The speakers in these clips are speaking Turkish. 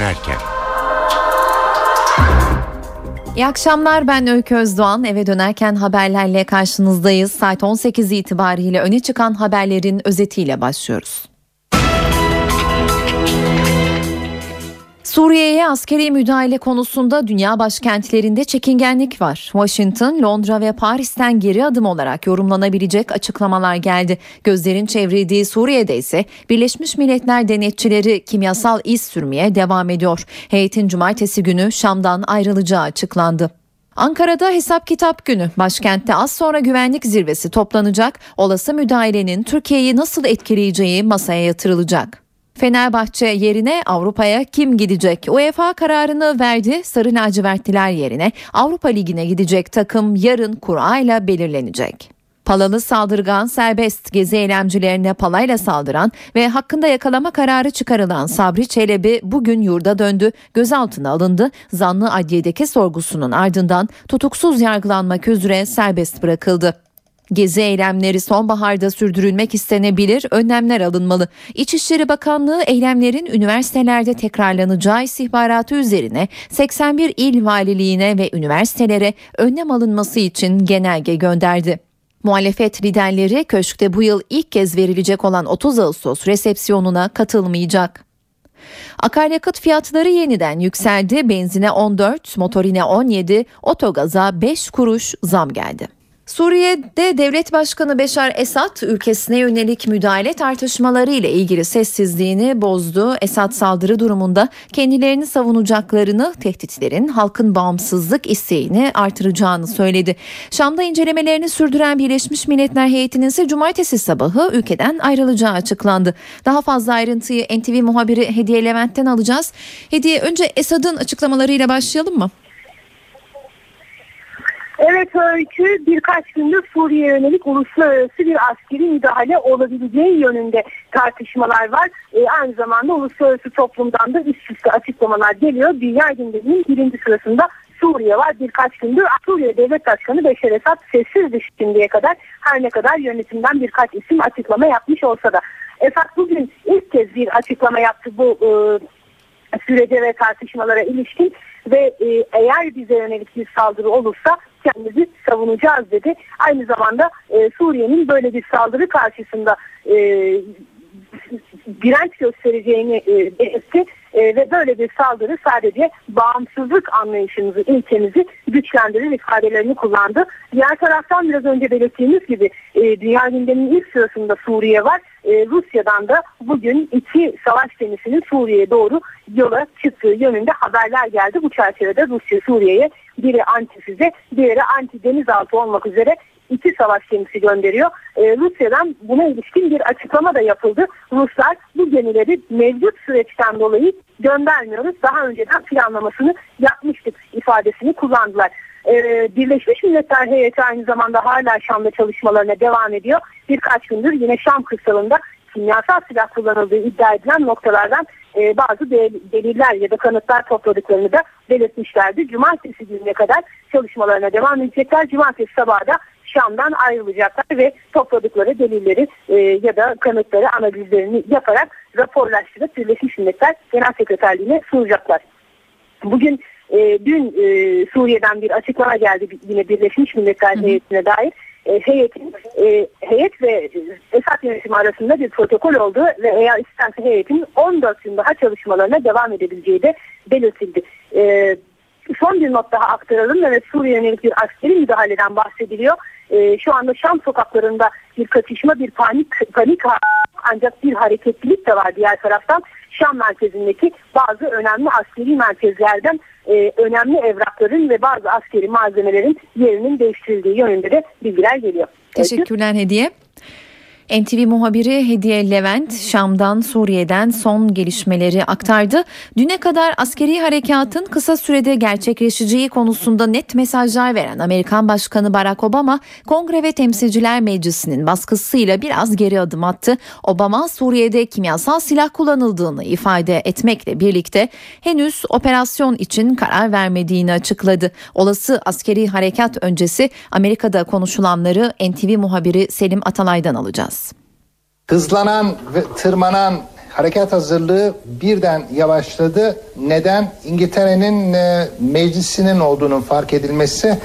dönerken. İyi akşamlar ben Öykü Özdoğan. Eve dönerken haberlerle karşınızdayız. Saat 18 itibariyle öne çıkan haberlerin özetiyle başlıyoruz. Suriye'ye askeri müdahale konusunda dünya başkentlerinde çekingenlik var. Washington, Londra ve Paris'ten geri adım olarak yorumlanabilecek açıklamalar geldi. Gözlerin çevrildiği Suriye'de ise Birleşmiş Milletler denetçileri kimyasal iz sürmeye devam ediyor. Heyetin cumartesi günü Şam'dan ayrılacağı açıklandı. Ankara'da hesap kitap günü. Başkentte az sonra güvenlik zirvesi toplanacak. Olası müdahalenin Türkiye'yi nasıl etkileyeceği masaya yatırılacak. Fenerbahçe yerine Avrupa'ya kim gidecek? UEFA kararını verdi. Sarı lacivertliler yerine Avrupa Ligi'ne gidecek takım yarın kura ile belirlenecek. Palalı saldırgan serbest gezi eylemcilerine palayla saldıran ve hakkında yakalama kararı çıkarılan Sabri Çelebi bugün yurda döndü, gözaltına alındı. Zanlı adliyedeki sorgusunun ardından tutuksuz yargılanmak üzere serbest bırakıldı. Gezi eylemleri sonbaharda sürdürülmek istenebilir, önlemler alınmalı. İçişleri Bakanlığı eylemlerin üniversitelerde tekrarlanacağı istihbaratı üzerine 81 il valiliğine ve üniversitelere önlem alınması için genelge gönderdi. Muhalefet liderleri köşkte bu yıl ilk kez verilecek olan 30 Ağustos resepsiyonuna katılmayacak. Akaryakıt fiyatları yeniden yükseldi. Benzine 14, motorine 17, otogaza 5 kuruş zam geldi. Suriye'de devlet başkanı Beşar Esad ülkesine yönelik müdahale tartışmaları ile ilgili sessizliğini bozdu. Esad saldırı durumunda kendilerini savunacaklarını, tehditlerin halkın bağımsızlık isteğini artıracağını söyledi. Şam'da incelemelerini sürdüren Birleşmiş Milletler heyetinin ise cumartesi sabahı ülkeden ayrılacağı açıklandı. Daha fazla ayrıntıyı NTV muhabiri Hediye Levent'ten alacağız. Hediye önce Esad'ın açıklamalarıyla başlayalım mı? Evet öykü birkaç gündür Suriye yönelik uluslararası bir askeri müdahale olabileceği yönünde tartışmalar var. E, aynı zamanda uluslararası toplumdan da üst üste açıklamalar geliyor. Dünya gündeminin birinci sırasında Suriye var. Birkaç gündür Suriye Devlet Başkanı Beşer Esad sessiz şimdiye kadar her ne kadar yönetimden birkaç isim açıklama yapmış olsa da. Esad bugün ilk kez bir açıklama yaptı bu e, sürece ve tartışmalara ilişkin ve e, eğer bize yönelik bir saldırı olursa kendimizi savunacağız dedi. Aynı zamanda e, Suriye'nin böyle bir saldırı karşısında e, direnç göstereceğini e, belirtti e, ve böyle bir saldırı sadece bağımsızlık anlayışımızı, ilkemizi güçlendirir ifadelerini kullandı. Diğer taraftan biraz önce belirttiğimiz gibi e, dünya gündeminin ilk sırasında Suriye var. E, Rusya'dan da bugün iki savaş gemisinin Suriye'ye doğru yola çıktığı yönünde haberler geldi. Bu çerçevede Rusya Suriye'ye biri anti füze, diğeri anti denizaltı olmak üzere iki savaş gemisi gönderiyor. Ee, Rusya'dan buna ilişkin bir açıklama da yapıldı. Ruslar bu gemileri mevcut süreçten dolayı göndermiyoruz. Daha önceden planlamasını yapmıştık ifadesini kullandılar. Ee, Birleşmiş Milletler heyeti aynı zamanda hala Şam'da çalışmalarına devam ediyor. Birkaç gündür yine Şam kırsalında kimyasal silah kullanıldığı iddia edilen noktalardan e, bazı deliller ya da kanıtlar topladıklarını da belirtmişlerdi. Cumartesi gününe kadar çalışmalarına devam edecekler. Cumartesi sabahı da Şam'dan ayrılacaklar ve topladıkları delilleri e, ya da kanıtları analizlerini yaparak raporlaştırıp Birleşmiş Milletler Genel Sekreterliğine sunacaklar. Bugün e, dün e, Suriye'den bir açıklama geldi yine Birleşmiş Milletler heyetine dair. E, heyetin e, heyet ve Esad yönetimi arasında bir protokol oldu ve eğer isterse heyetin 14 gün daha çalışmalarına devam edebileceği de belirtildi. E, son bir not daha aktaralım. Evet Suriye yönelik bir askeri müdahaleden bahsediliyor. E, şu anda Şam sokaklarında bir katışma, bir panik, panik ancak bir hareketlilik de var diğer taraftan. Şam merkezindeki bazı önemli askeri merkezlerden e, önemli evrakların ve bazı askeri malzemelerin yerinin değiştirildiği yönünde de bilgiler geliyor. Teşekkürler Hediye. NTV muhabiri Hediye Levent Şam'dan Suriye'den son gelişmeleri aktardı. Düne kadar askeri harekatın kısa sürede gerçekleşeceği konusunda net mesajlar veren Amerikan Başkanı Barack Obama Kongre ve Temsilciler Meclisi'nin baskısıyla biraz geri adım attı. Obama Suriye'de kimyasal silah kullanıldığını ifade etmekle birlikte henüz operasyon için karar vermediğini açıkladı. Olası askeri harekat öncesi Amerika'da konuşulanları NTV muhabiri Selim Atalay'dan alacağız. Hızlanan ve tırmanan harekat hazırlığı birden yavaşladı. Neden? İngiltere'nin e, meclisinin olduğunun fark edilmesi,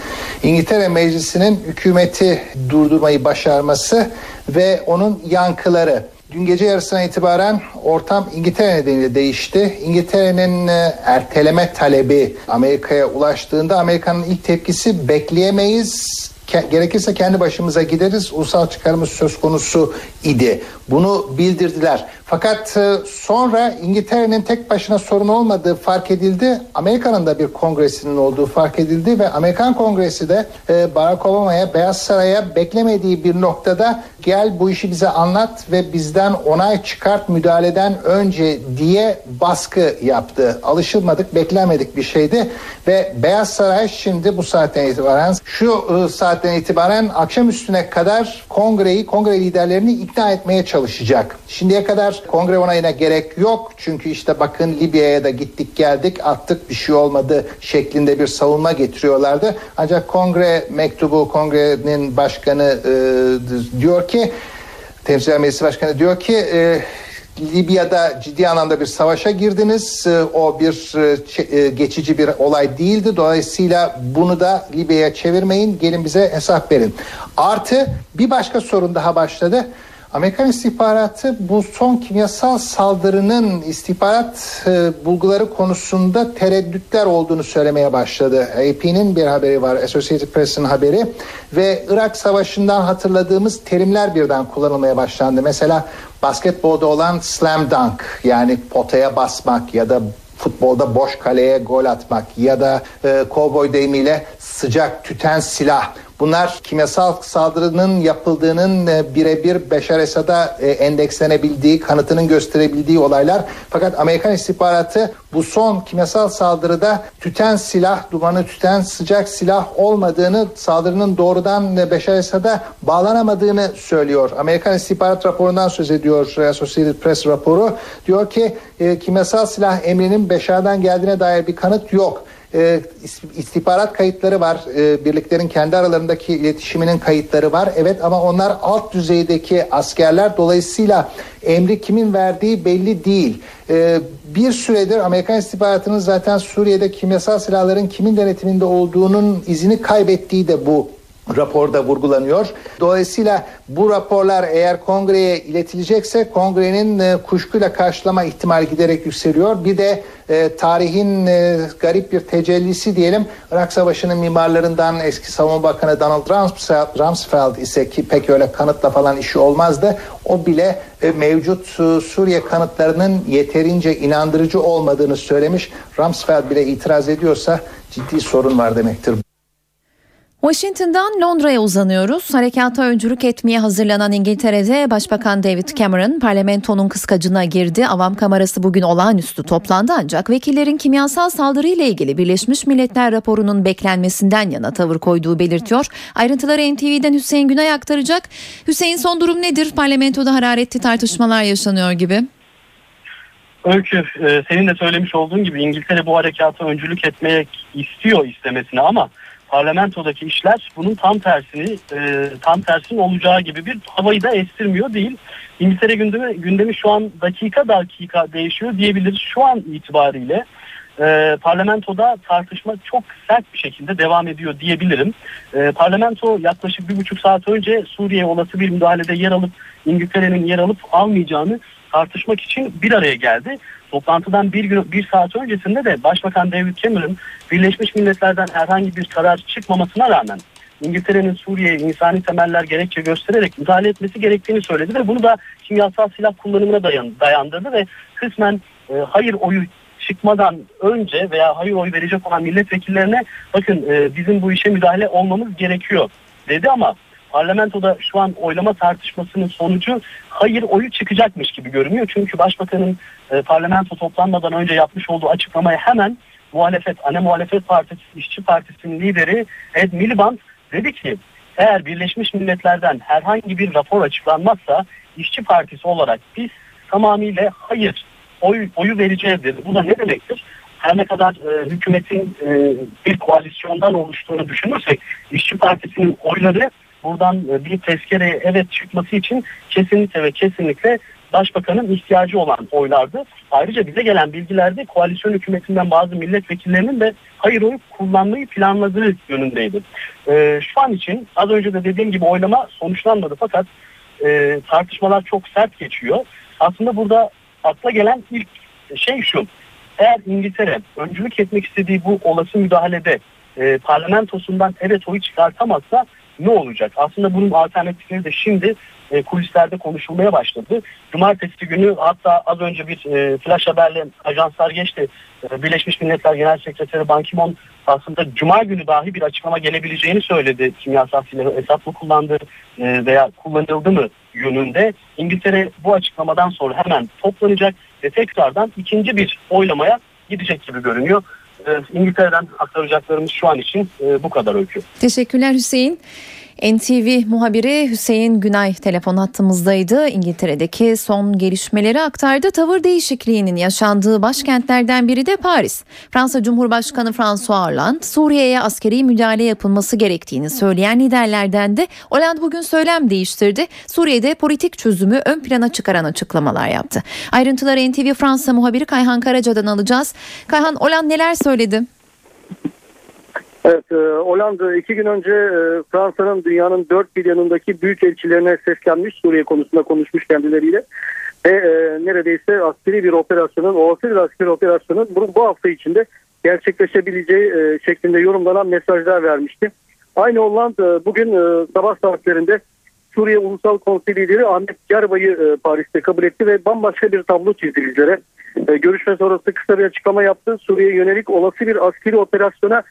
İngiltere meclisinin hükümeti durdurmayı başarması ve onun yankıları. Dün gece yarısına itibaren ortam İngiltere nedeniyle değişti. İngiltere'nin e, erteleme talebi Amerika'ya ulaştığında Amerika'nın ilk tepkisi bekleyemeyiz gerekirse kendi başımıza gideriz ulusal çıkarımız söz konusu idi. Bunu bildirdiler. Fakat e, sonra İngiltere'nin tek başına sorun olmadığı fark edildi. Amerika'nın da bir kongresinin olduğu fark edildi ve Amerikan kongresi de e, Barack Obama'ya Beyaz Saray'a beklemediği bir noktada gel bu işi bize anlat ve bizden onay çıkart müdahaleden önce diye baskı yaptı. Alışılmadık, beklenmedik bir şeydi ve Beyaz Saray şimdi bu saatten itibaren şu e, saatten itibaren akşam üstüne kadar kongreyi, kongre liderlerini ikna etmeye çalışacak. Şimdiye kadar kongre onayına gerek yok. Çünkü işte bakın Libya'ya da gittik geldik attık bir şey olmadı şeklinde bir savunma getiriyorlardı. Ancak kongre mektubu kongrenin başkanı e, diyor ki Temsilciler Meclisi Başkanı diyor ki e, Libya'da ciddi anlamda bir savaşa girdiniz. E, o bir e, e, geçici bir olay değildi. Dolayısıyla bunu da Libya'ya çevirmeyin. Gelin bize hesap verin. Artı bir başka sorun daha başladı. Amerikan istihbaratı bu son kimyasal saldırının istihbarat e, bulguları konusunda tereddütler olduğunu söylemeye başladı. AP'nin bir haberi var, Associated Press'in haberi ve Irak Savaşı'ndan hatırladığımız terimler birden kullanılmaya başlandı. Mesela basketbolda olan slam dunk yani potaya basmak ya da futbolda boş kaleye gol atmak ya da e, kovboy deyimiyle sıcak tüten silah Bunlar kimyasal saldırının yapıldığının e, birebir Beşar Esad'a e, endekslenebildiği, kanıtının gösterebildiği olaylar. Fakat Amerikan istihbaratı bu son kimyasal saldırıda tüten silah, dumanı tüten sıcak silah olmadığını, saldırının doğrudan e, Beşar Esad'a bağlanamadığını söylüyor. Amerikan istihbarat raporundan söz ediyor Associated Press raporu. Diyor ki kimyasal silah emrinin Beşar'dan geldiğine dair bir kanıt yok e, istihbarat kayıtları var. E, birliklerin kendi aralarındaki iletişiminin kayıtları var. Evet ama onlar alt düzeydeki askerler. Dolayısıyla emri kimin verdiği belli değil. E, bir süredir Amerikan istihbaratının zaten Suriye'de kimyasal silahların kimin denetiminde olduğunun izini kaybettiği de bu raporda vurgulanıyor. Dolayısıyla bu raporlar eğer kongreye iletilecekse kongrenin e, kuşkuyla karşılama ihtimali giderek yükseliyor. Bir de e, tarihin e, garip bir tecellisi diyelim. Irak Savaşı'nın mimarlarından eski savunma bakanı Donald Rumsfeld ise ki pek öyle kanıtla falan işi olmazdı. O bile e, mevcut e, Suriye kanıtlarının yeterince inandırıcı olmadığını söylemiş. Rumsfeld bile itiraz ediyorsa ciddi sorun var demektir. Washington'dan Londra'ya uzanıyoruz. Harekata öncülük etmeye hazırlanan İngiltere'de Başbakan David Cameron parlamentonun kıskacına girdi. Avam kamerası bugün olağanüstü toplandı ancak vekillerin kimyasal saldırı ile ilgili Birleşmiş Milletler raporunun beklenmesinden yana tavır koyduğu belirtiyor. Ayrıntıları NTV'den Hüseyin Günay aktaracak. Hüseyin son durum nedir? Parlamentoda hararetli tartışmalar yaşanıyor gibi. Öykü e, senin de söylemiş olduğun gibi İngiltere bu harekata öncülük etmeye istiyor istemesine ama parlamentodaki işler bunun tam tersini e, tam tersinin olacağı gibi bir havayı da estirmiyor değil. İngiltere gündemi, gündemi şu an dakika dakika değişiyor diyebiliriz. Şu an itibariyle e, parlamentoda tartışma çok sert bir şekilde devam ediyor diyebilirim. E, parlamento yaklaşık bir buçuk saat önce Suriye olası bir müdahalede yer alıp İngiltere'nin yer alıp almayacağını tartışmak için bir araya geldi. Toplantıdan bir gün bir saat öncesinde de Başbakan David Cameron Birleşmiş Milletler'den herhangi bir karar çıkmamasına rağmen İngiltere'nin Suriye'ye insani temeller gerekçe göstererek müdahale etmesi gerektiğini söyledi ve bunu da kimyasal silah kullanımına dayandırdı ve kısmen e, hayır oyu çıkmadan önce veya hayır oy verecek olan milletvekillerine bakın e, bizim bu işe müdahale olmamız gerekiyor dedi ama parlamentoda şu an oylama tartışmasının sonucu hayır oyu çıkacakmış gibi görünüyor. Çünkü başbakanın e, parlamento toplanmadan önce yapmış olduğu açıklamaya hemen muhalefet, ana muhalefet partisi, işçi partisinin lideri Ed Miliband dedi ki eğer Birleşmiş Milletler'den herhangi bir rapor açıklanmazsa işçi partisi olarak biz tamamıyla hayır oy, oyu vereceğiz dedi. Bu da ne demektir? Her ne kadar e, hükümetin e, bir koalisyondan oluştuğunu düşünürsek işçi partisinin oyları buradan e, bir tezkereye evet çıkması için kesinlikle ve kesinlikle Başbakanın ihtiyacı olan oylardı. Ayrıca bize gelen bilgilerde koalisyon hükümetinden bazı milletvekillerinin de hayır oyu kullanmayı planladığı yönündeydi. Ee, şu an için az önce de dediğim gibi oylama sonuçlanmadı fakat e, tartışmalar çok sert geçiyor. Aslında burada akla gelen ilk şey şu. Eğer İngiltere öncülük etmek istediği bu olası müdahalede e, parlamentosundan evet oyu çıkartamazsa ne olacak? Aslında bunun alternatifleri de şimdi e, kulislerde konuşulmaya başladı. Cumartesi günü hatta az önce bir e, flash haberle ajanslar geçti. E, Birleşmiş Milletler Genel Sekreteri Ban Ki-moon aslında Cuma günü dahi bir açıklama gelebileceğini söyledi. Kimyasal silahı Esad mı kullandı e, veya kullanıldı mı yönünde. İngiltere bu açıklamadan sonra hemen toplanacak ve tekrardan ikinci bir oylamaya gidecek gibi görünüyor. E, İngiltere'den aktaracaklarımız şu an için e, bu kadar öykü. Teşekkürler Hüseyin. NTV muhabiri Hüseyin Günay telefon hattımızdaydı. İngiltere'deki son gelişmeleri aktardı. Tavır değişikliğinin yaşandığı başkentlerden biri de Paris. Fransa Cumhurbaşkanı François Hollande Suriye'ye askeri müdahale yapılması gerektiğini söyleyen liderlerden de Hollande bugün söylem değiştirdi. Suriye'de politik çözümü ön plana çıkaran açıklamalar yaptı. Ayrıntıları NTV Fransa muhabiri Kayhan Karaca'dan alacağız. Kayhan Hollande neler söyledi? Evet, e, Hollanda iki gün önce e, Fransa'nın dünyanın dört bir yanındaki büyük elçilerine seslenmiş Suriye konusunda konuşmuş kendileriyle. Ve e, neredeyse askeri bir operasyonun, olası bir askeri operasyonun bu, bu hafta içinde gerçekleşebileceği e, şeklinde yorumlanan mesajlar vermişti. Aynı Hollanda bugün e, sabah saatlerinde Suriye Ulusal Konseyi lideri Ahmet Yarbay'ı e, Paris'te kabul etti ve bambaşka bir tablo çizdi bizlere. E, görüşme sonrası kısa bir açıklama yaptı. Suriye'ye yönelik olası bir askeri operasyona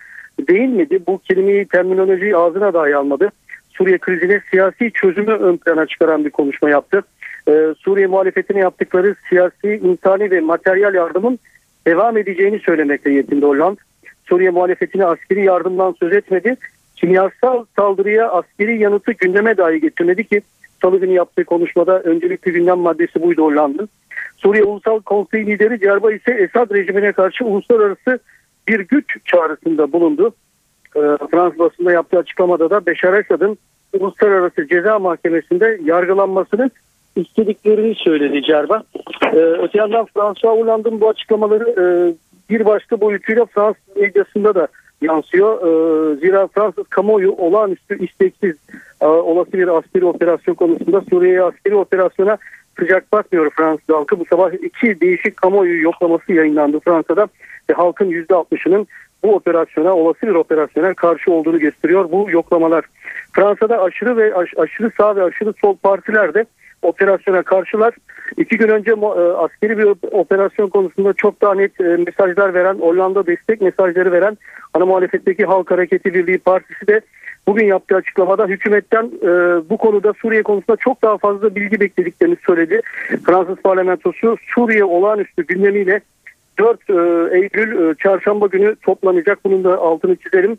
değinmedi. Bu kelimeyi terminolojiyi ağzına dahi almadı. Suriye krizine siyasi çözümü ön plana çıkaran bir konuşma yaptı. Ee, Suriye muhalefetine yaptıkları siyasi, insani ve materyal yardımın devam edeceğini söylemekte yetindi Hollande. Suriye muhalefetine askeri yardımdan söz etmedi. Kimyasal saldırıya askeri yanıtı gündeme dahi getirmedi ki salı günü yaptığı konuşmada öncelikli gündem maddesi buydu Hollande'ın. Suriye Ulusal Konseyi lideri Diyarba ise Esad rejimine karşı uluslararası bir güç çağrısında bulundu. E, Fransız basında yaptığı açıklamada da Beşar Esad'ın Uluslararası Ceza Mahkemesi'nde yargılanmasını istediklerini söyledi Cerba. E, öte yandan François Hollande'ın bu açıklamaları e, bir başka boyutuyla Fransız medyasında da yansıyor. E, zira Fransız kamuoyu olağanüstü isteksiz e, olası bir askeri operasyon konusunda Suriye'ye askeri operasyona sıcak bakmıyor Fransız halkı. Bu sabah iki değişik kamuoyu yoklaması yayınlandı Fransa'da ve halkın %60'ının bu operasyona, olası bir operasyona karşı olduğunu gösteriyor bu yoklamalar. Fransa'da aşırı ve aş, aşırı sağ ve aşırı sol partiler de operasyona karşılar. İki gün önce e, askeri bir operasyon konusunda çok daha net e, mesajlar veren, Hollanda destek mesajları veren ana muhalefetteki Halk Hareketi Birliği Partisi de bugün yaptığı açıklamada hükümetten e, bu konuda Suriye konusunda çok daha fazla bilgi beklediklerini söyledi. Fransız parlamentosu Suriye olağanüstü gündemiyle 4 e, Eylül e, çarşamba günü toplanacak. Bunun da altını çizelim.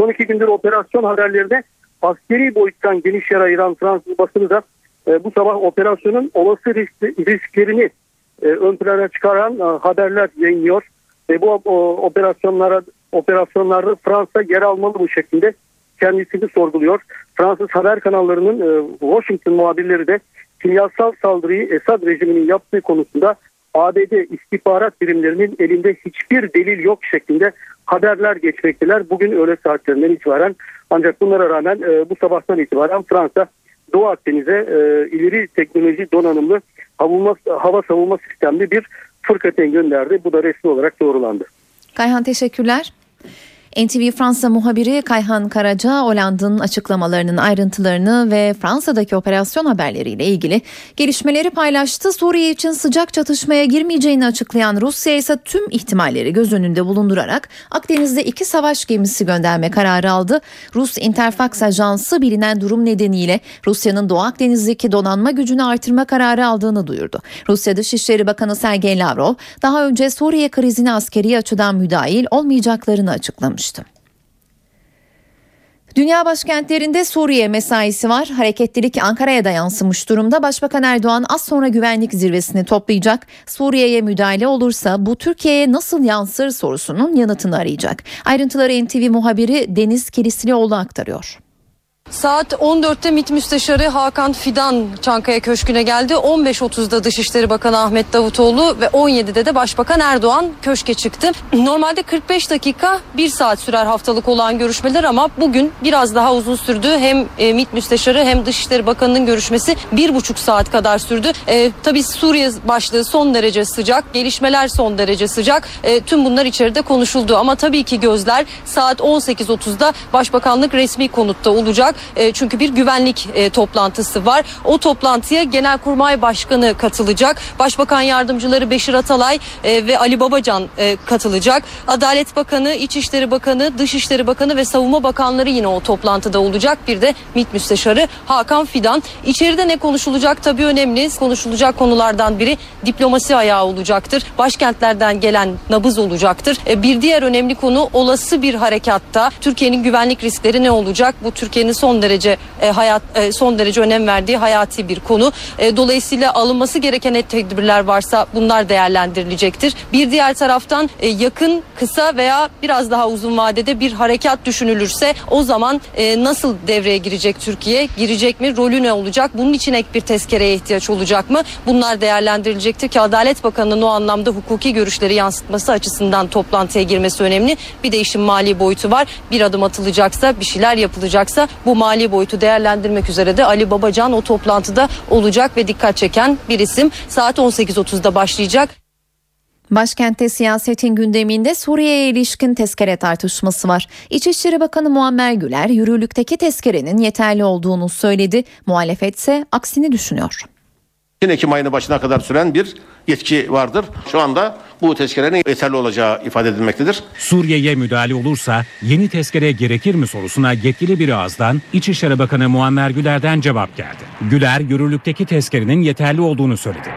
Son iki gündür operasyon haberlerinde askeri boyuttan geniş yer ayıran Fransız basını da e, bu sabah operasyonun olası risklerini ön plana çıkaran haberler yayınlıyor. Ve bu operasyonlara operasyonlarda Fransa yer almalı bu şekilde kendisini sorguluyor. Fransız haber kanallarının Washington muhabirleri de kimyasal saldırıyı Esad rejiminin yaptığı konusunda ABD istihbarat birimlerinin elinde hiçbir delil yok şeklinde haberler geçmekteler. Bugün öğle saatlerinden itibaren ancak bunlara rağmen e, bu sabahtan itibaren Fransa Doğu Akdeniz'e e, ileri teknoloji donanımlı havunma, hava savunma sistemli bir fırkateyn gönderdi. Bu da resmi olarak doğrulandı. Kayhan teşekkürler. NTV Fransa muhabiri Kayhan Karaca, Hollanda'nın açıklamalarının ayrıntılarını ve Fransa'daki operasyon haberleriyle ilgili gelişmeleri paylaştı. Suriye için sıcak çatışmaya girmeyeceğini açıklayan Rusya ise tüm ihtimalleri göz önünde bulundurarak Akdeniz'de iki savaş gemisi gönderme kararı aldı. Rus Interfax Ajansı bilinen durum nedeniyle Rusya'nın Doğu Akdeniz'deki donanma gücünü artırma kararı aldığını duyurdu. Rusya Dışişleri Bakanı Sergey Lavrov daha önce Suriye krizine askeri açıdan müdahil olmayacaklarını açıklamış açıklamıştı. Dünya başkentlerinde Suriye mesaisi var. Hareketlilik Ankara'ya da yansımış durumda. Başbakan Erdoğan az sonra güvenlik zirvesini toplayacak. Suriye'ye müdahale olursa bu Türkiye'ye nasıl yansır sorusunun yanıtını arayacak. Ayrıntıları NTV muhabiri Deniz Kilislioğlu aktarıyor. Saat 14'te MİT Müsteşarı Hakan Fidan Çankaya Köşkü'ne geldi. 15.30'da Dışişleri Bakanı Ahmet Davutoğlu ve 17'de de Başbakan Erdoğan köşke çıktı. Normalde 45 dakika 1 saat sürer haftalık olan görüşmeler ama bugün biraz daha uzun sürdü. Hem e, MİT Müsteşarı hem Dışişleri Bakanı'nın görüşmesi 1,5 saat kadar sürdü. E, tabii Suriye başlığı son derece sıcak, gelişmeler son derece sıcak. E, tüm bunlar içeride konuşuldu ama tabii ki gözler saat 18.30'da Başbakanlık resmi konutta olacak. E, çünkü bir güvenlik e, toplantısı var. O toplantıya Genelkurmay Başkanı katılacak. Başbakan yardımcıları Beşir Atalay e, ve Ali Babacan e, katılacak. Adalet Bakanı, İçişleri Bakanı, Dışişleri Bakanı ve Savunma Bakanları yine o toplantıda olacak. Bir de MİT Müsteşarı Hakan Fidan. İçeride ne konuşulacak tabii önemli. Konuşulacak konulardan biri diplomasi ayağı olacaktır. Başkentlerden gelen nabız olacaktır. E, bir diğer önemli konu olası bir harekatta Türkiye'nin güvenlik riskleri ne olacak? Bu Türkiye'nin son derece e, hayat e, son derece önem verdiği hayati bir konu. E, dolayısıyla alınması gereken et tedbirler varsa bunlar değerlendirilecektir. Bir diğer taraftan e, yakın, kısa veya biraz daha uzun vadede bir harekat düşünülürse o zaman e, nasıl devreye girecek Türkiye? Girecek mi? Rolü ne olacak? Bunun için ek bir tezkereye ihtiyaç olacak mı? Bunlar değerlendirilecektir ki Adalet Bakanı'nın o anlamda hukuki görüşleri yansıtması açısından toplantıya girmesi önemli. Bir de işin mali boyutu var. Bir adım atılacaksa, bir şeyler yapılacaksa bu mali boyutu değerlendirmek üzere de Ali Babacan o toplantıda olacak ve dikkat çeken bir isim. Saat 18.30'da başlayacak. Başkentte siyasetin gündeminde Suriye'ye ilişkin tezkere tartışması var. İçişleri Bakanı Muammer Güler yürürlükteki tezkerenin yeterli olduğunu söyledi. Muhalefet ise aksini düşünüyor. Ekim ayının başına kadar süren bir yetki vardır. Şu anda bu tezkerenin yeterli olacağı ifade edilmektedir. Suriye'ye müdahale olursa yeni tezkere gerekir mi sorusuna yetkili bir ağızdan İçişleri Bakanı Muammer Güler'den cevap geldi. Güler yürürlükteki tezkerenin yeterli olduğunu söyledi.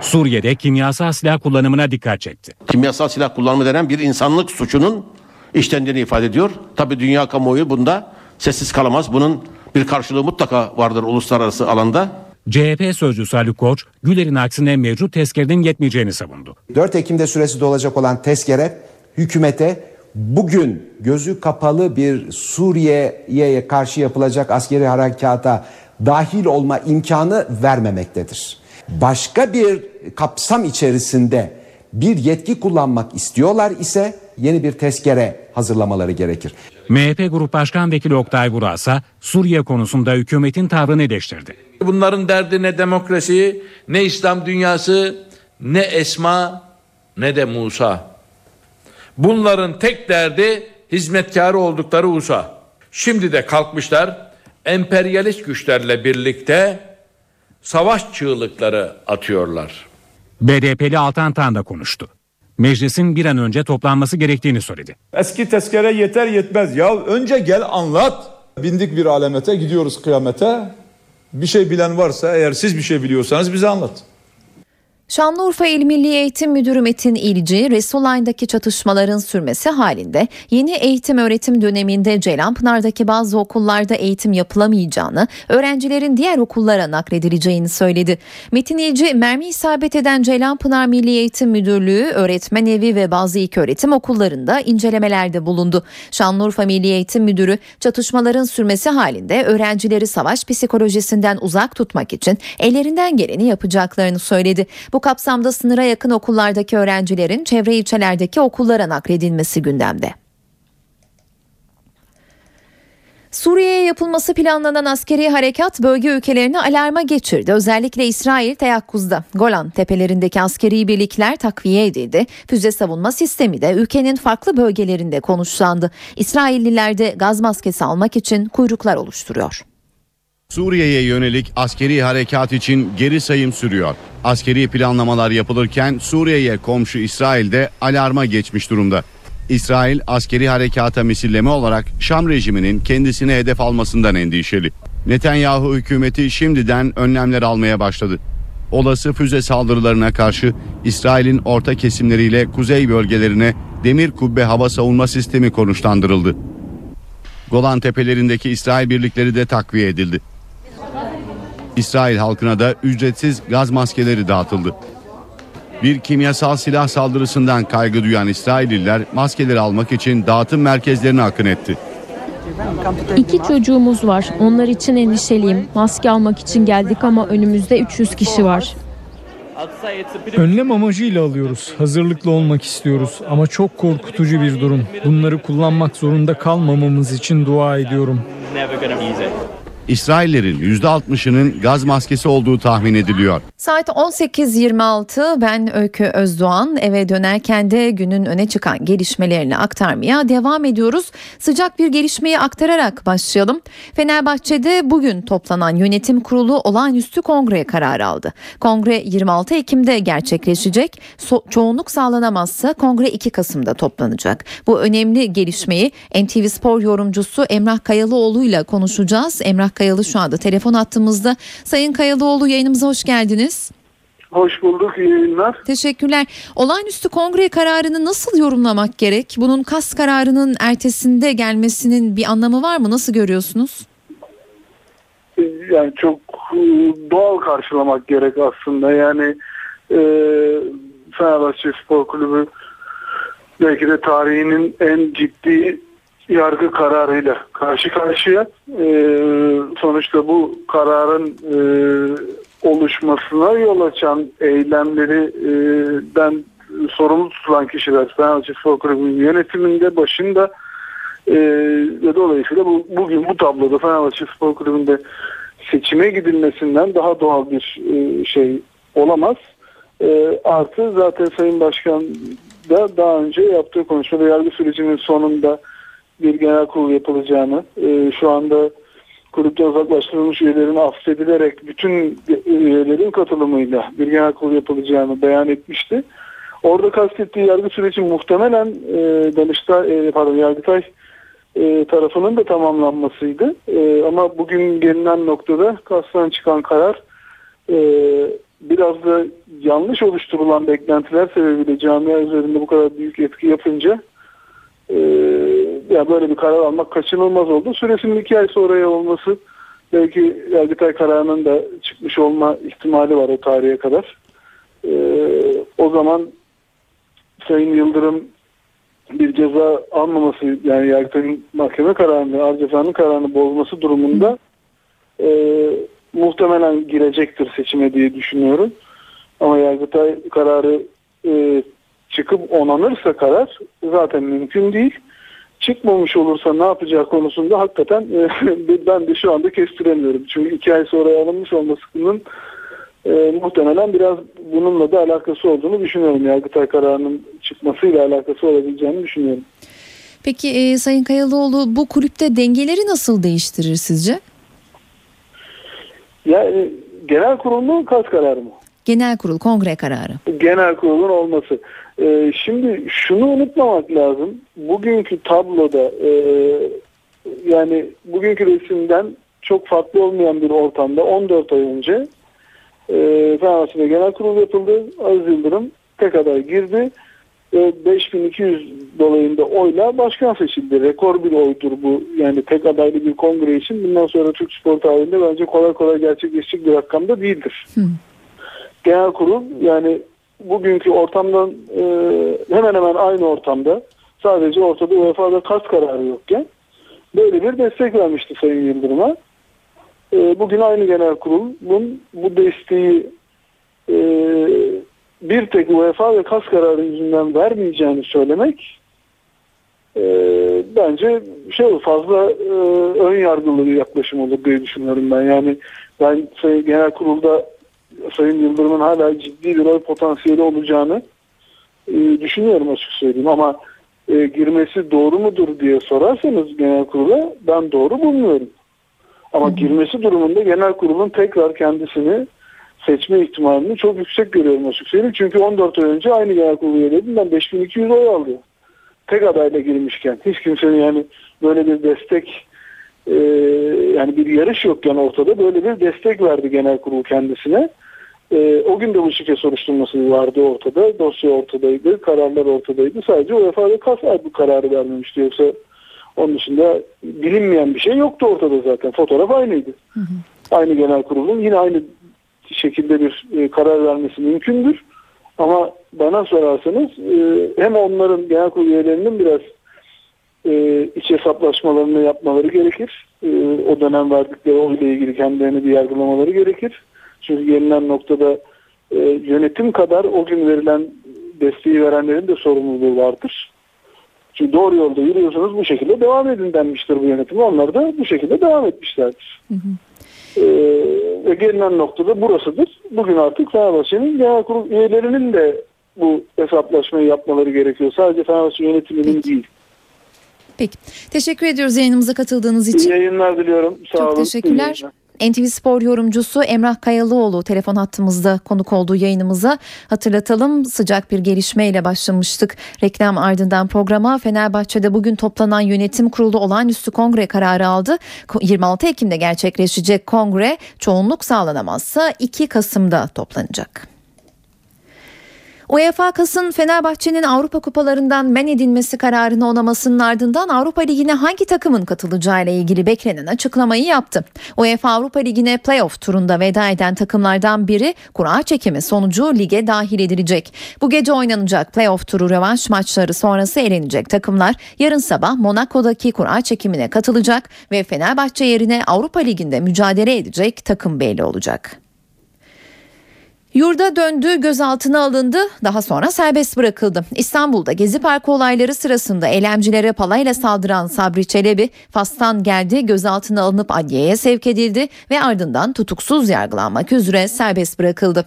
Suriye'de kimyasal silah kullanımına dikkat çekti. Kimyasal silah kullanımı denen bir insanlık suçunun işlendiğini ifade ediyor. Tabii dünya kamuoyu bunda sessiz kalamaz. Bunun bir karşılığı mutlaka vardır uluslararası alanda. CHP sözcüsü Ali Koç, Güler'in aksine mevcut tezkerenin yetmeyeceğini savundu. 4 Ekim'de süresi dolacak olan tezkere hükümete bugün gözü kapalı bir Suriye'ye karşı yapılacak askeri harekata dahil olma imkanı vermemektedir. Başka bir kapsam içerisinde bir yetki kullanmak istiyorlar ise yeni bir tezkere hazırlamaları gerekir. MHP Grup Başkan Vekili Oktay Vural ise Suriye konusunda hükümetin tavrını eleştirdi. Bunların derdi ne demokrasi, ne İslam dünyası, ne Esma, ne de Musa. Bunların tek derdi hizmetkarı oldukları USA. Şimdi de kalkmışlar emperyalist güçlerle birlikte savaş çığlıkları atıyorlar. BDP'li Altan Tan da konuştu. Meclisin bir an önce toplanması gerektiğini söyledi. Eski tezkere yeter yetmez. Ya önce gel anlat. Bindik bir alemete gidiyoruz kıyamete. Bir şey bilen varsa eğer siz bir şey biliyorsanız bize anlat. Şanlıurfa İl Milli Eğitim Müdürü Metin İlci, Resulayn'daki çatışmaların sürmesi halinde yeni eğitim öğretim döneminde Ceylanpınar'daki bazı okullarda eğitim yapılamayacağını, öğrencilerin diğer okullara nakledileceğini söyledi. Metin İlci, mermi isabet eden Ceylanpınar Milli Eğitim Müdürlüğü, öğretmen evi ve bazı ilköğretim okullarında incelemelerde bulundu. Şanlıurfa Milli Eğitim Müdürü, çatışmaların sürmesi halinde öğrencileri savaş psikolojisinden uzak tutmak için ellerinden geleni yapacaklarını söyledi. Bu kapsamda sınıra yakın okullardaki öğrencilerin çevre ilçelerdeki okullara nakledilmesi gündemde. Suriye'ye yapılması planlanan askeri harekat bölge ülkelerini alarma geçirdi. Özellikle İsrail teyakkuzda. Golan tepelerindeki askeri birlikler takviye edildi. Füze savunma sistemi de ülkenin farklı bölgelerinde konuşlandı. İsrailliler de gaz maskesi almak için kuyruklar oluşturuyor. Suriye'ye yönelik askeri harekat için geri sayım sürüyor. Askeri planlamalar yapılırken Suriye'ye komşu İsrail'de alarma geçmiş durumda. İsrail askeri harekata misilleme olarak Şam rejiminin kendisine hedef almasından endişeli. Netanyahu hükümeti şimdiden önlemler almaya başladı. Olası füze saldırılarına karşı İsrail'in orta kesimleriyle kuzey bölgelerine demir kubbe hava savunma sistemi konuşlandırıldı. Golan tepelerindeki İsrail birlikleri de takviye edildi. İsrail halkına da ücretsiz gaz maskeleri dağıtıldı. Bir kimyasal silah saldırısından kaygı duyan İsrailliler maskeleri almak için dağıtım merkezlerine akın etti. İki çocuğumuz var. Onlar için endişeliyim. Maske almak için geldik ama önümüzde 300 kişi var. Önlem amacıyla alıyoruz. Hazırlıklı olmak istiyoruz ama çok korkutucu bir durum. Bunları kullanmak zorunda kalmamamız için dua ediyorum. İsraillerin %60'ının gaz maskesi olduğu tahmin ediliyor. Saat 18.26 ben Öykü Özdoğan eve dönerken de günün öne çıkan gelişmelerini aktarmaya devam ediyoruz. Sıcak bir gelişmeyi aktararak başlayalım. Fenerbahçe'de bugün toplanan yönetim kurulu olağanüstü kongre kararı aldı. Kongre 26 Ekim'de gerçekleşecek. So- çoğunluk sağlanamazsa kongre 2 Kasım'da toplanacak. Bu önemli gelişmeyi NTV Spor yorumcusu Emrah Kayalıoğlu ile konuşacağız. Emrah Kayalı şu anda telefon attığımızda. Sayın Kayalıoğlu yayınımıza hoş geldiniz. Hoş bulduk, iyi yayınlar. Teşekkürler. Olağanüstü kongre kararını nasıl yorumlamak gerek? Bunun kas kararının ertesinde gelmesinin bir anlamı var mı? Nasıl görüyorsunuz? Yani çok e, doğal karşılamak gerek aslında. Yani e, Fenerbahçe Spor Kulübü belki de tarihinin en ciddi yargı kararıyla karşı karşıya. E, sonuçta bu kararın e, oluşmasına yol açan eylemlerinden sorumlu tutulan kişiler Fenerbahçe Spor Kulübü'nün yönetiminde başında e, ve dolayısıyla bu, bugün bu tabloda Fenerbahçe Spor Kulübü'nde seçime gidilmesinden daha doğal bir e, şey olamaz. E, artı zaten Sayın Başkan da daha önce yaptığı konuşmada yargı sürecinin sonunda bir genel kurul yapılacağını, e, şu anda kulüpte uzaklaştırılmış üyelerin affedilerek bütün üyelerin katılımıyla bir genel kurul yapılacağını beyan etmişti. Orada kastettiği yargı süreci muhtemelen e, Danıştay, e, pardon Yargıtay e, tarafının da tamamlanmasıydı. E, ama bugün gelinen noktada kastan çıkan karar e, biraz da yanlış oluşturulan beklentiler sebebiyle camia üzerinde bu kadar büyük etki yapınca e, ya böyle bir karar almak kaçınılmaz oldu. Süresinin iki ay sonraya olması belki Yargıtay kararının da çıkmış olma ihtimali var o tarihe kadar. E, o zaman Sayın Yıldırım bir ceza almaması yani Yargıtay'ın mahkeme kararını, ağır cezanın kararını bozması durumunda e, muhtemelen girecektir seçime diye düşünüyorum. Ama Yargıtay kararı e, çıkıp onanırsa karar zaten mümkün değil. Çıkmamış olursa ne yapacağı konusunda hakikaten e, ben de şu anda kestiremiyorum. Çünkü iki ay sonra alınmış olmasının e, muhtemelen biraz bununla da alakası olduğunu düşünüyorum. Yargıtay kararının çıkmasıyla alakası olabileceğini düşünüyorum. Peki e, Sayın Kayalıoğlu bu kulüpte dengeleri nasıl değiştirir sizce? Yani genel kurul mu kas kararı mı? Genel kurul, kongre kararı. Genel kurulun olması. Ee, şimdi şunu unutmamak lazım. Bugünkü tabloda e, yani bugünkü resimden çok farklı olmayan bir ortamda 14 ay önce e, Fenerbahçe'de genel kurul yapıldı. Aziz Yıldırım tek aday girdi. E, 5200 dolayında oyla başkan seçildi. Rekor bir oydur bu. Yani tek adaylı bir kongre için bundan sonra Türk spor tarihinde bence kolay kolay gerçekleşecek bir rakamda değildir. Hı. Genel kurul yani bugünkü ortamdan e, hemen hemen aynı ortamda sadece ortada UEFA'da kas kararı yokken böyle bir destek vermişti Sayın Yıldırım'a. E, bugün aynı genel kurulun bu desteği e, bir tek UEFA ve kas kararı yüzünden vermeyeceğini söylemek e, bence şey fazla e, ön yargılı bir yaklaşım olur diye düşünüyorum ben. Yani ben şey, genel kurulda Sayın Yıldırım'ın hala ciddi bir oy potansiyeli olacağını e, düşünüyorum açık söyleyeyim ama e, girmesi doğru mudur diye sorarsanız genel kurula ben doğru bulmuyorum. Ama girmesi durumunda genel kurulun tekrar kendisini seçme ihtimalini çok yüksek görüyorum açık söyleyeyim. Çünkü 14 ay önce aynı genel kurulu üyelerinden 5200 oy aldı. Tek adayla girmişken. Hiç kimsenin yani böyle bir destek e, yani bir yarış yokken ortada böyle bir destek verdi genel kurul kendisine. E, o gün de bu şike soruşturması vardı ortada. Dosya ortadaydı. Kararlar ortadaydı. Sadece UEFA ve KAS bu kararı vermemişti. Yoksa onun dışında bilinmeyen bir şey yoktu ortada zaten. Fotoğraf aynıydı. Hı hı. Aynı genel kurulun yine aynı şekilde bir e, karar vermesi mümkündür. Ama bana sorarsanız e, hem onların genel kurul üyelerinin biraz e, iç hesaplaşmalarını yapmaları gerekir. E, o dönem verdikleri oyla ilgili kendilerini bir yargılamaları gerekir. Çünkü gelinen noktada e, yönetim kadar o gün verilen desteği verenlerin de sorumluluğu vardır. Çünkü doğru yolda yürüyorsanız bu şekilde devam edin denmiştir bu yönetim. Onlar da bu şekilde devam etmişlerdir. Hı hı. Ee, ve gelinen noktada burasıdır. Bugün artık Fenerbahçe'nin genel kurul üyelerinin de bu hesaplaşmayı yapmaları gerekiyor. Sadece Fenerbahçe yönetiminin Peki. değil. Peki. Teşekkür ediyoruz yayınımıza katıldığınız için. İyi yayınlar diliyorum. Sağ Çok olun. teşekkürler. NTV Spor yorumcusu Emrah Kayalıoğlu telefon hattımızda konuk olduğu yayınımıza hatırlatalım. Sıcak bir gelişmeyle başlamıştık. Reklam ardından programa Fenerbahçe'de bugün toplanan yönetim kurulu olağanüstü kongre kararı aldı. 26 Ekim'de gerçekleşecek kongre çoğunluk sağlanamazsa 2 Kasım'da toplanacak. UEFA Kas'ın Fenerbahçe'nin Avrupa kupalarından men edilmesi kararını onamasının ardından Avrupa Ligi'ne hangi takımın katılacağı ile ilgili beklenen açıklamayı yaptı. UEFA Avrupa Ligi'ne playoff turunda veda eden takımlardan biri kura çekimi sonucu lige dahil edilecek. Bu gece oynanacak playoff turu rövanş maçları sonrası elenecek takımlar yarın sabah Monaco'daki kura çekimine katılacak ve Fenerbahçe yerine Avrupa Ligi'nde mücadele edecek takım belli olacak. Yurda döndü, gözaltına alındı, daha sonra serbest bırakıldı. İstanbul'da Gezi Parkı olayları sırasında eylemcilere palayla saldıran Sabri Çelebi, Fas'tan geldi, gözaltına alınıp adliyeye sevk edildi ve ardından tutuksuz yargılanmak üzere serbest bırakıldı.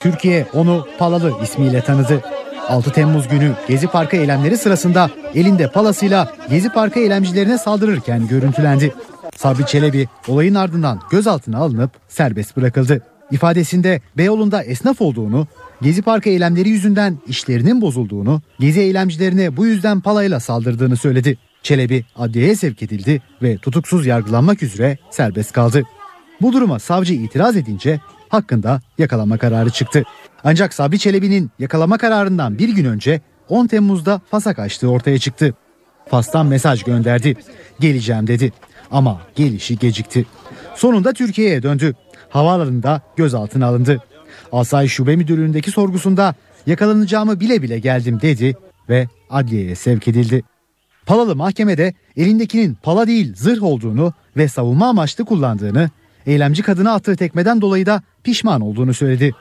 Türkiye onu Palalı ismiyle tanıdı. 6 Temmuz günü Gezi Parkı eylemleri sırasında elinde palasıyla Gezi Parkı eylemcilerine saldırırken görüntülendi. Sabri Çelebi olayın ardından gözaltına alınıp serbest bırakıldı. İfadesinde Beyoğlu'nda esnaf olduğunu, Gezi Parkı eylemleri yüzünden işlerinin bozulduğunu, Gezi eylemcilerine bu yüzden palayla saldırdığını söyledi. Çelebi adliyeye sevk edildi ve tutuksuz yargılanmak üzere serbest kaldı. Bu duruma savcı itiraz edince hakkında yakalama kararı çıktı. Ancak Sabri Çelebi'nin yakalama kararından bir gün önce 10 Temmuz'da Fas'a kaçtığı ortaya çıktı. Fas'tan mesaj gönderdi. Geleceğim dedi. Ama gelişi gecikti. Sonunda Türkiye'ye döndü havaalanında gözaltına alındı. Asayiş Şube Müdürlüğü'ndeki sorgusunda yakalanacağımı bile bile geldim dedi ve adliyeye sevk edildi. Palalı mahkemede elindekinin pala değil zırh olduğunu ve savunma amaçlı kullandığını, eylemci kadına attığı tekmeden dolayı da pişman olduğunu söyledi.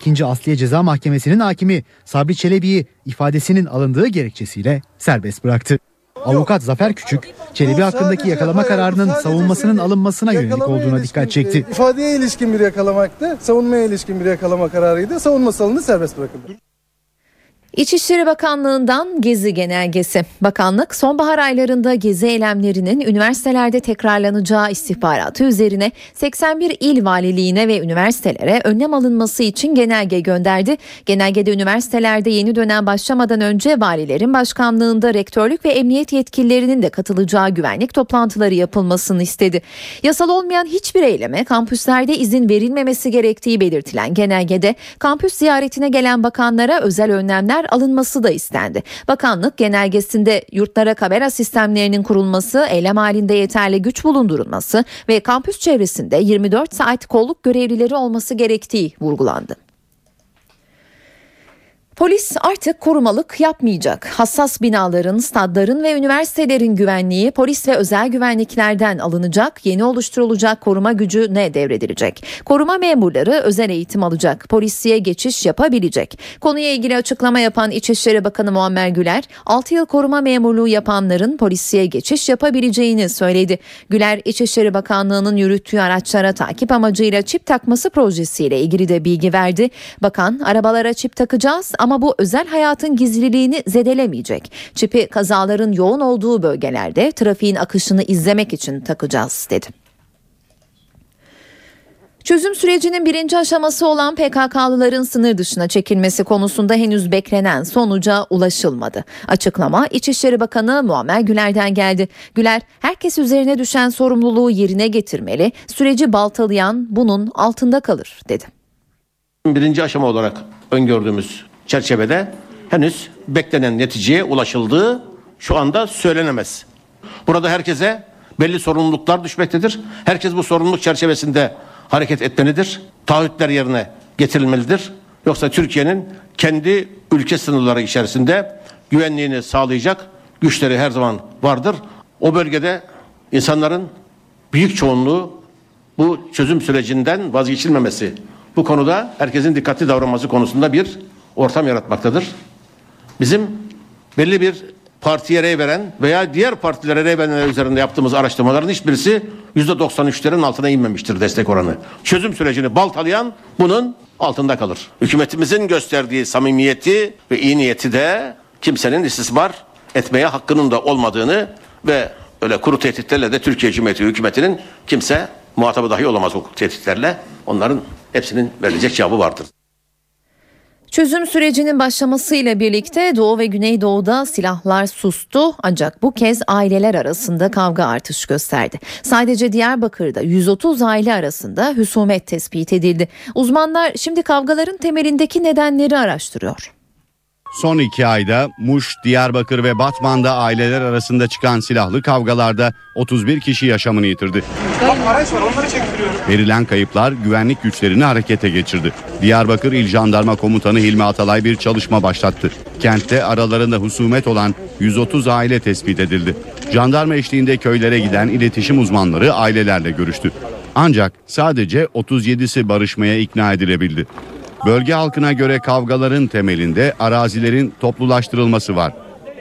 İkinci Asliye Ceza Mahkemesi'nin hakimi Sabri Çelebi'yi ifadesinin alındığı gerekçesiyle serbest bıraktı. Avukat Zafer Küçük, Çelebi hakkındaki yakalama kararının savunmasının alınmasına yönelik olduğuna dikkat çekti. İfadeye ilişkin bir yakalamaktı, savunmaya ilişkin bir yakalama kararıydı. Savunması alındı, serbest bırakıldı. İçişleri Bakanlığı'ndan Gezi Genelgesi. Bakanlık sonbahar aylarında gezi eylemlerinin üniversitelerde tekrarlanacağı istihbaratı üzerine 81 il valiliğine ve üniversitelere önlem alınması için genelge gönderdi. Genelgede üniversitelerde yeni dönem başlamadan önce valilerin başkanlığında rektörlük ve emniyet yetkililerinin de katılacağı güvenlik toplantıları yapılmasını istedi. Yasal olmayan hiçbir eyleme kampüslerde izin verilmemesi gerektiği belirtilen genelgede kampüs ziyaretine gelen bakanlara özel önlemler alınması da istendi. Bakanlık genelgesinde yurtlara kamera sistemlerinin kurulması, eylem halinde yeterli güç bulundurulması ve kampüs çevresinde 24 saat kolluk görevlileri olması gerektiği vurgulandı. Polis artık korumalık yapmayacak. Hassas binaların, stadların ve üniversitelerin güvenliği polis ve özel güvenliklerden alınacak. Yeni oluşturulacak koruma gücü ne devredilecek? Koruma memurları özel eğitim alacak. Polisiye geçiş yapabilecek. Konuya ilgili açıklama yapan İçişleri Bakanı Muammer Güler, 6 yıl koruma memurluğu yapanların polisiye geçiş yapabileceğini söyledi. Güler, İçişleri Bakanlığı'nın yürüttüğü araçlara takip amacıyla çip takması projesiyle ilgili de bilgi verdi. Bakan, arabalara çip takacağız ama bu özel hayatın gizliliğini zedelemeyecek. Çipi kazaların yoğun olduğu bölgelerde trafiğin akışını izlemek için takacağız dedi. Çözüm sürecinin birinci aşaması olan PKK'lıların sınır dışına çekilmesi konusunda henüz beklenen sonuca ulaşılmadı. Açıklama İçişleri Bakanı Muammer Güler'den geldi. Güler, herkes üzerine düşen sorumluluğu yerine getirmeli, süreci baltalayan bunun altında kalır dedi. Birinci aşama olarak öngördüğümüz çerçevede henüz beklenen neticeye ulaşıldığı şu anda söylenemez. Burada herkese belli sorumluluklar düşmektedir. Herkes bu sorumluluk çerçevesinde hareket etmelidir. Taahhütler yerine getirilmelidir. Yoksa Türkiye'nin kendi ülke sınırları içerisinde güvenliğini sağlayacak güçleri her zaman vardır. O bölgede insanların büyük çoğunluğu bu çözüm sürecinden vazgeçilmemesi, bu konuda herkesin dikkatli davranması konusunda bir ortam yaratmaktadır. Bizim belli bir partiye rey veren veya diğer partilere rey verenler üzerinde yaptığımız araştırmaların hiçbirisi %93'lerin altına inmemiştir destek oranı. Çözüm sürecini baltalayan bunun altında kalır. Hükümetimizin gösterdiği samimiyeti ve iyi niyeti de kimsenin istismar etmeye hakkının da olmadığını ve öyle kuru tehditlerle de Türkiye Cumhuriyeti hükümetinin kimse muhatabı dahi olamaz o tehditlerle. Onların hepsinin verilecek cevabı vardır. Çözüm sürecinin başlamasıyla birlikte Doğu ve Güneydoğu'da silahlar sustu ancak bu kez aileler arasında kavga artış gösterdi. Sadece Diyarbakır'da 130 aile arasında husumet tespit edildi. Uzmanlar şimdi kavgaların temelindeki nedenleri araştırıyor. Son iki ayda Muş, Diyarbakır ve Batman'da aileler arasında çıkan silahlı kavgalarda 31 kişi yaşamını yitirdi. araç var onları çektiriyorum. Verilen kayıplar güvenlik güçlerini harekete geçirdi. Diyarbakır İl Jandarma Komutanı Hilmi Atalay bir çalışma başlattı. Kentte aralarında husumet olan 130 aile tespit edildi. Jandarma eşliğinde köylere giden iletişim uzmanları ailelerle görüştü. Ancak sadece 37'si barışmaya ikna edilebildi. Bölge halkına göre kavgaların temelinde arazilerin toplulaştırılması var.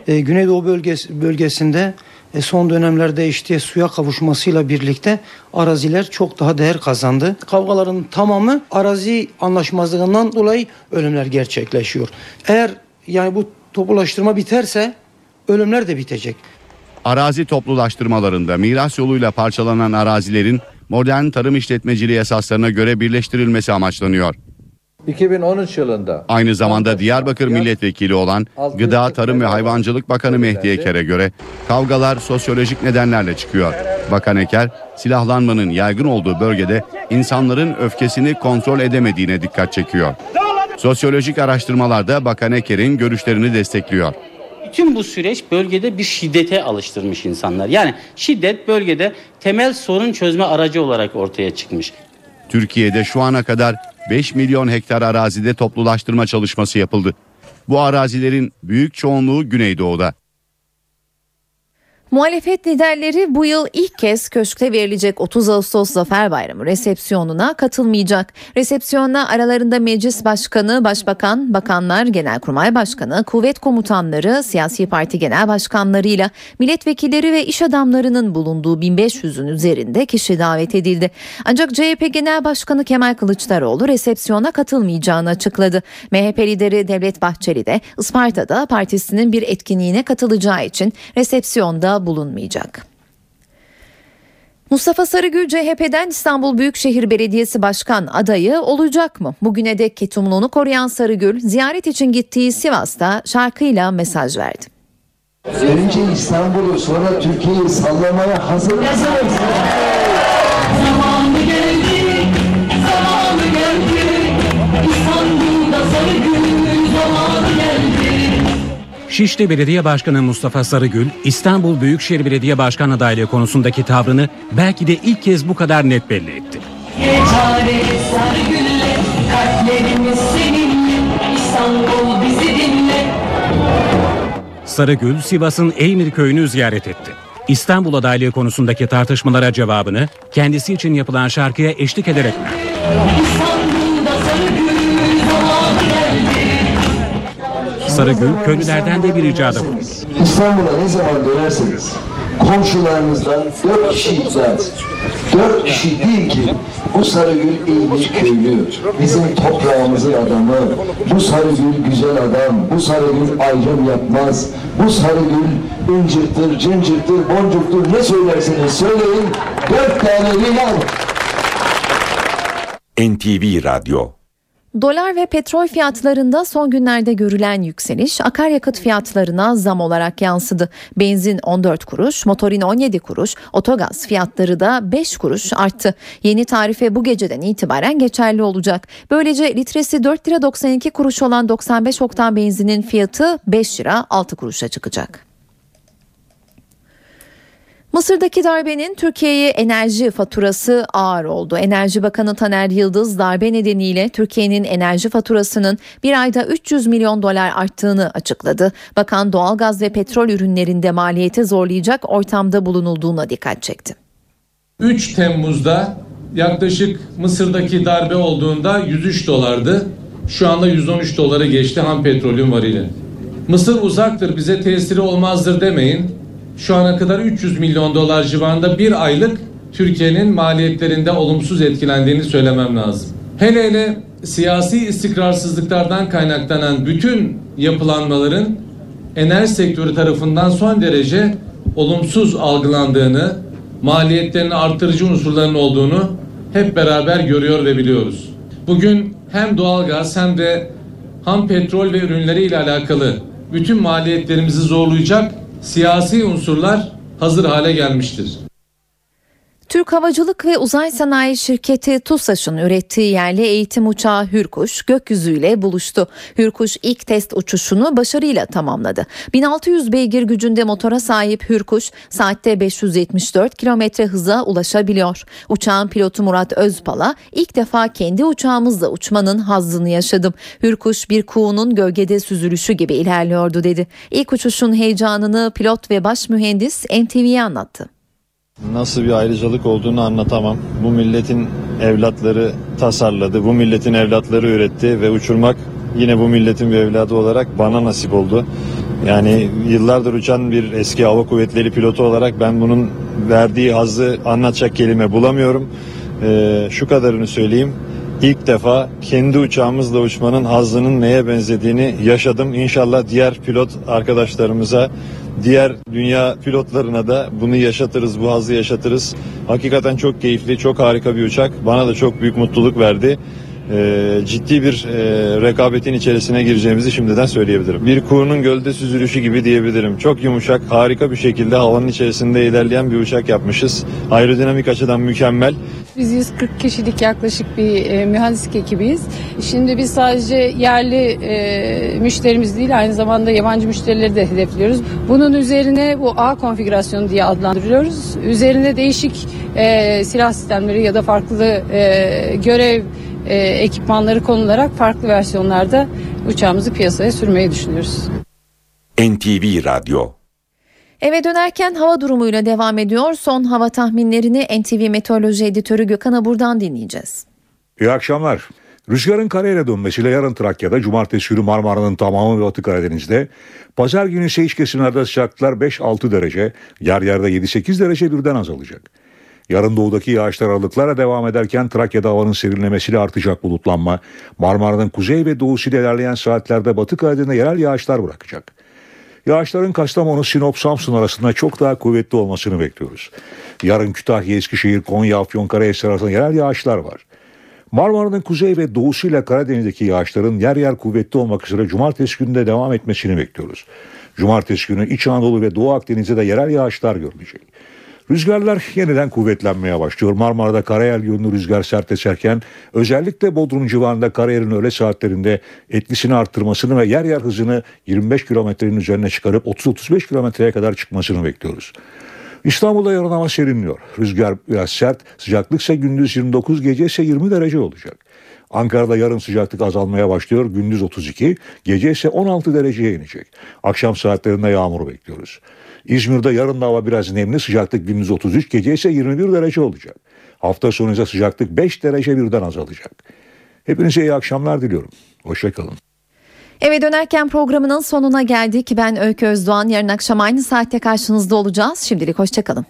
E, Güneydoğu bölgesi, bölgesinde e, son dönemlerde işte suya kavuşmasıyla birlikte araziler çok daha değer kazandı. Kavgaların tamamı arazi anlaşmazlığından dolayı ölümler gerçekleşiyor. Eğer yani bu toplulaştırma biterse ölümler de bitecek. Arazi toplulaştırmalarında miras yoluyla parçalanan arazilerin modern tarım işletmeciliği esaslarına göre birleştirilmesi amaçlanıyor. 2013 yılında Aynı zamanda Diyarbakır milletvekili olan Gıda, Tarım ve Hayvancılık Bakanı Mehdi Eker'e göre kavgalar sosyolojik nedenlerle çıkıyor. Bakan Eker, silahlanmanın yaygın olduğu bölgede insanların öfkesini kontrol edemediğine dikkat çekiyor. Sosyolojik araştırmalarda Bakan Eker'in görüşlerini destekliyor. Bütün bu süreç bölgede bir şiddete alıştırmış insanlar. Yani şiddet bölgede temel sorun çözme aracı olarak ortaya çıkmış. Türkiye'de şu ana kadar 5 milyon hektar arazide toplulaştırma çalışması yapıldı. Bu arazilerin büyük çoğunluğu Güneydoğu'da. Muhalefet liderleri bu yıl ilk kez köşkte verilecek 30 Ağustos Zafer Bayramı resepsiyonuna katılmayacak. Resepsiyonda aralarında Meclis Başkanı, Başbakan, Bakanlar, Genelkurmay Başkanı, kuvvet komutanları, siyasi parti genel başkanlarıyla milletvekilleri ve iş adamlarının bulunduğu 1500'ün üzerinde kişi davet edildi. Ancak CHP Genel Başkanı Kemal Kılıçdaroğlu resepsiyona katılmayacağını açıkladı. MHP lideri Devlet Bahçeli de Isparta'da partisinin bir etkinliğine katılacağı için resepsiyonda bulunmayacak. Mustafa Sarıgül CHP'den İstanbul Büyükşehir Belediyesi Başkan adayı olacak mı? Bugüne dek ketumluğunu koruyan Sarıgül ziyaret için gittiği Sivas'ta şarkıyla mesaj verdi. Önce İstanbul'u sonra Türkiye'yi sallamaya hazır mısınız? Zamanı geldi, zamanı geldi. İstanbul'da Sarıgül. Şişli Belediye Başkanı Mustafa Sarıgül, İstanbul Büyükşehir Belediye Başkan adaylığı konusundaki tavrını belki de ilk kez bu kadar net belli etti. Geçare Sarıgül'le kalplerimiz seninle. İstanbul bizi dinle. Sarıgül, Sivas'ın Eymir köyünü ziyaret etti. İstanbul adaylığı konusundaki tartışmalara cevabını kendisi için yapılan şarkıya eşlik ederek verdi. Sarıgül, köylülerden de bir ricada bulundu. İstanbul'a ne zaman dönerseniz komşularınızdan dört kişi ikna edin. Dört kişi değil ki bu Sarıgül iyi bir köylü, bizim toprağımızın adamı, bu Sarıgül güzel adam, bu Sarıgül ayrım yapmaz, bu Sarıgül incirtir, cincirtir, boncuktur ne söylerseniz söyleyin dört tane riyal. NTV Radyo Dolar ve petrol fiyatlarında son günlerde görülen yükseliş akaryakıt fiyatlarına zam olarak yansıdı. Benzin 14 kuruş, motorin 17 kuruş, otogaz fiyatları da 5 kuruş arttı. Yeni tarife bu geceden itibaren geçerli olacak. Böylece litresi 4 lira 92 kuruş olan 95 oktan benzinin fiyatı 5 lira 6 kuruşa çıkacak. Mısır'daki darbenin Türkiye'ye enerji faturası ağır oldu. Enerji Bakanı Taner Yıldız darbe nedeniyle Türkiye'nin enerji faturasının bir ayda 300 milyon dolar arttığını açıkladı. Bakan doğalgaz ve petrol ürünlerinde maliyeti zorlayacak ortamda bulunulduğuna dikkat çekti. 3 Temmuz'da yaklaşık Mısır'daki darbe olduğunda 103 dolardı. Şu anda 113 dolara geçti ham petrolün varili. Mısır uzaktır bize tesiri olmazdır demeyin. Şu ana kadar 300 milyon dolar civarında bir aylık Türkiye'nin maliyetlerinde olumsuz etkilendiğini söylemem lazım. Hele hele siyasi istikrarsızlıklardan kaynaklanan bütün yapılanmaların enerji sektörü tarafından son derece olumsuz algılandığını, maliyetlerini artırıcı unsurların olduğunu hep beraber görüyor ve biliyoruz. Bugün hem doğalgaz hem de ham petrol ve ürünleriyle alakalı bütün maliyetlerimizi zorlayacak siyasi unsurlar hazır hale gelmiştir. Türk Havacılık ve Uzay Sanayi Şirketi TUSAŞ'ın ürettiği yerli eğitim uçağı Hürkuş gökyüzüyle buluştu. Hürkuş ilk test uçuşunu başarıyla tamamladı. 1600 beygir gücünde motora sahip Hürkuş saatte 574 kilometre hıza ulaşabiliyor. Uçağın pilotu Murat Özpala ilk defa kendi uçağımızla uçmanın hazzını yaşadım. Hürkuş bir kuğunun gölgede süzülüşü gibi ilerliyordu dedi. İlk uçuşun heyecanını pilot ve baş mühendis NTV'ye anlattı. Nasıl bir ayrıcalık olduğunu anlatamam. Bu milletin evlatları tasarladı, bu milletin evlatları üretti ve uçurmak yine bu milletin bir evladı olarak bana nasip oldu. Yani yıllardır uçan bir eski hava kuvvetleri pilotu olarak ben bunun verdiği hazzı anlatacak kelime bulamıyorum. Ee, şu kadarını söyleyeyim. İlk defa kendi uçağımızla uçmanın hazzının neye benzediğini yaşadım. İnşallah diğer pilot arkadaşlarımıza diğer dünya pilotlarına da bunu yaşatırız, bu hazzı yaşatırız. Hakikaten çok keyifli, çok harika bir uçak. Bana da çok büyük mutluluk verdi. Ee, ciddi bir e, rekabetin içerisine gireceğimizi şimdiden söyleyebilirim. Bir kuğunun gölde süzülüşü gibi diyebilirim. Çok yumuşak, harika bir şekilde havanın içerisinde ilerleyen bir uçak yapmışız. Aerodinamik açıdan mükemmel. Biz 140 kişilik yaklaşık bir e, mühendislik ekibiyiz. Şimdi biz sadece yerli e, müşterimiz değil aynı zamanda yabancı müşterileri de hedefliyoruz. Bunun üzerine bu A konfigürasyonu diye adlandırıyoruz. Üzerine değişik e, silah sistemleri ya da farklı e, görev e, ekipmanları konularak farklı versiyonlarda uçağımızı piyasaya sürmeyi düşünüyoruz. NTV Radyo Eve dönerken hava durumuyla devam ediyor. Son hava tahminlerini NTV Meteoroloji Editörü Gökhan Abur'dan dinleyeceğiz. İyi akşamlar. Rüzgarın kareyle dönmesiyle yarın Trakya'da, cumartesi günü Marmara'nın tamamı ve Batı Karadeniz'de, pazar günü ise iç kesimlerde sıcaklıklar 5-6 derece, yer yerde 7-8 derece birden azalacak. Yarın doğudaki yağışlar aralıklara devam ederken Trakya'da havanın serinlemesiyle artacak bulutlanma, Marmara'nın kuzey ve doğusu ilerleyen saatlerde Batı Karadeniz'de yerel yağışlar bırakacak. Yağışların Kastamonu, Sinop, Samsun arasında çok daha kuvvetli olmasını bekliyoruz. Yarın Kütahya, Eskişehir, Konya, Afyonkarahisar arasında yerel yağışlar var. Marmara'nın kuzey ve doğusuyla Karadeniz'deki yağışların yer yer kuvvetli olmak üzere cumartesi günde devam etmesini bekliyoruz. Cumartesi günü İç Anadolu ve Doğu Akdeniz'de de yerel yağışlar görülecek. Rüzgarlar yeniden kuvvetlenmeye başlıyor. Marmara'da karayel yönlü rüzgar sert eserken özellikle Bodrum civarında karayelin öğle saatlerinde etkisini arttırmasını ve yer yer hızını 25 kilometrenin üzerine çıkarıp 30-35 kilometreye kadar çıkmasını bekliyoruz. İstanbul'da yarın hava serinliyor. Rüzgar biraz sert, sıcaklık ise gündüz 29, gece ise 20 derece olacak. Ankara'da yarın sıcaklık azalmaya başlıyor. Gündüz 32, gece ise 16 dereceye inecek. Akşam saatlerinde yağmur bekliyoruz. İzmir'de yarın da hava biraz nemli sıcaklık gündüz 33 gece ise 21 derece olacak. Hafta sonu ise sıcaklık 5 derece birden azalacak. Hepinize iyi akşamlar diliyorum. Hoşçakalın. Eve dönerken programının sonuna geldik. Ben Öykü Özdoğan. Yarın akşam aynı saatte karşınızda olacağız. Şimdilik hoşçakalın.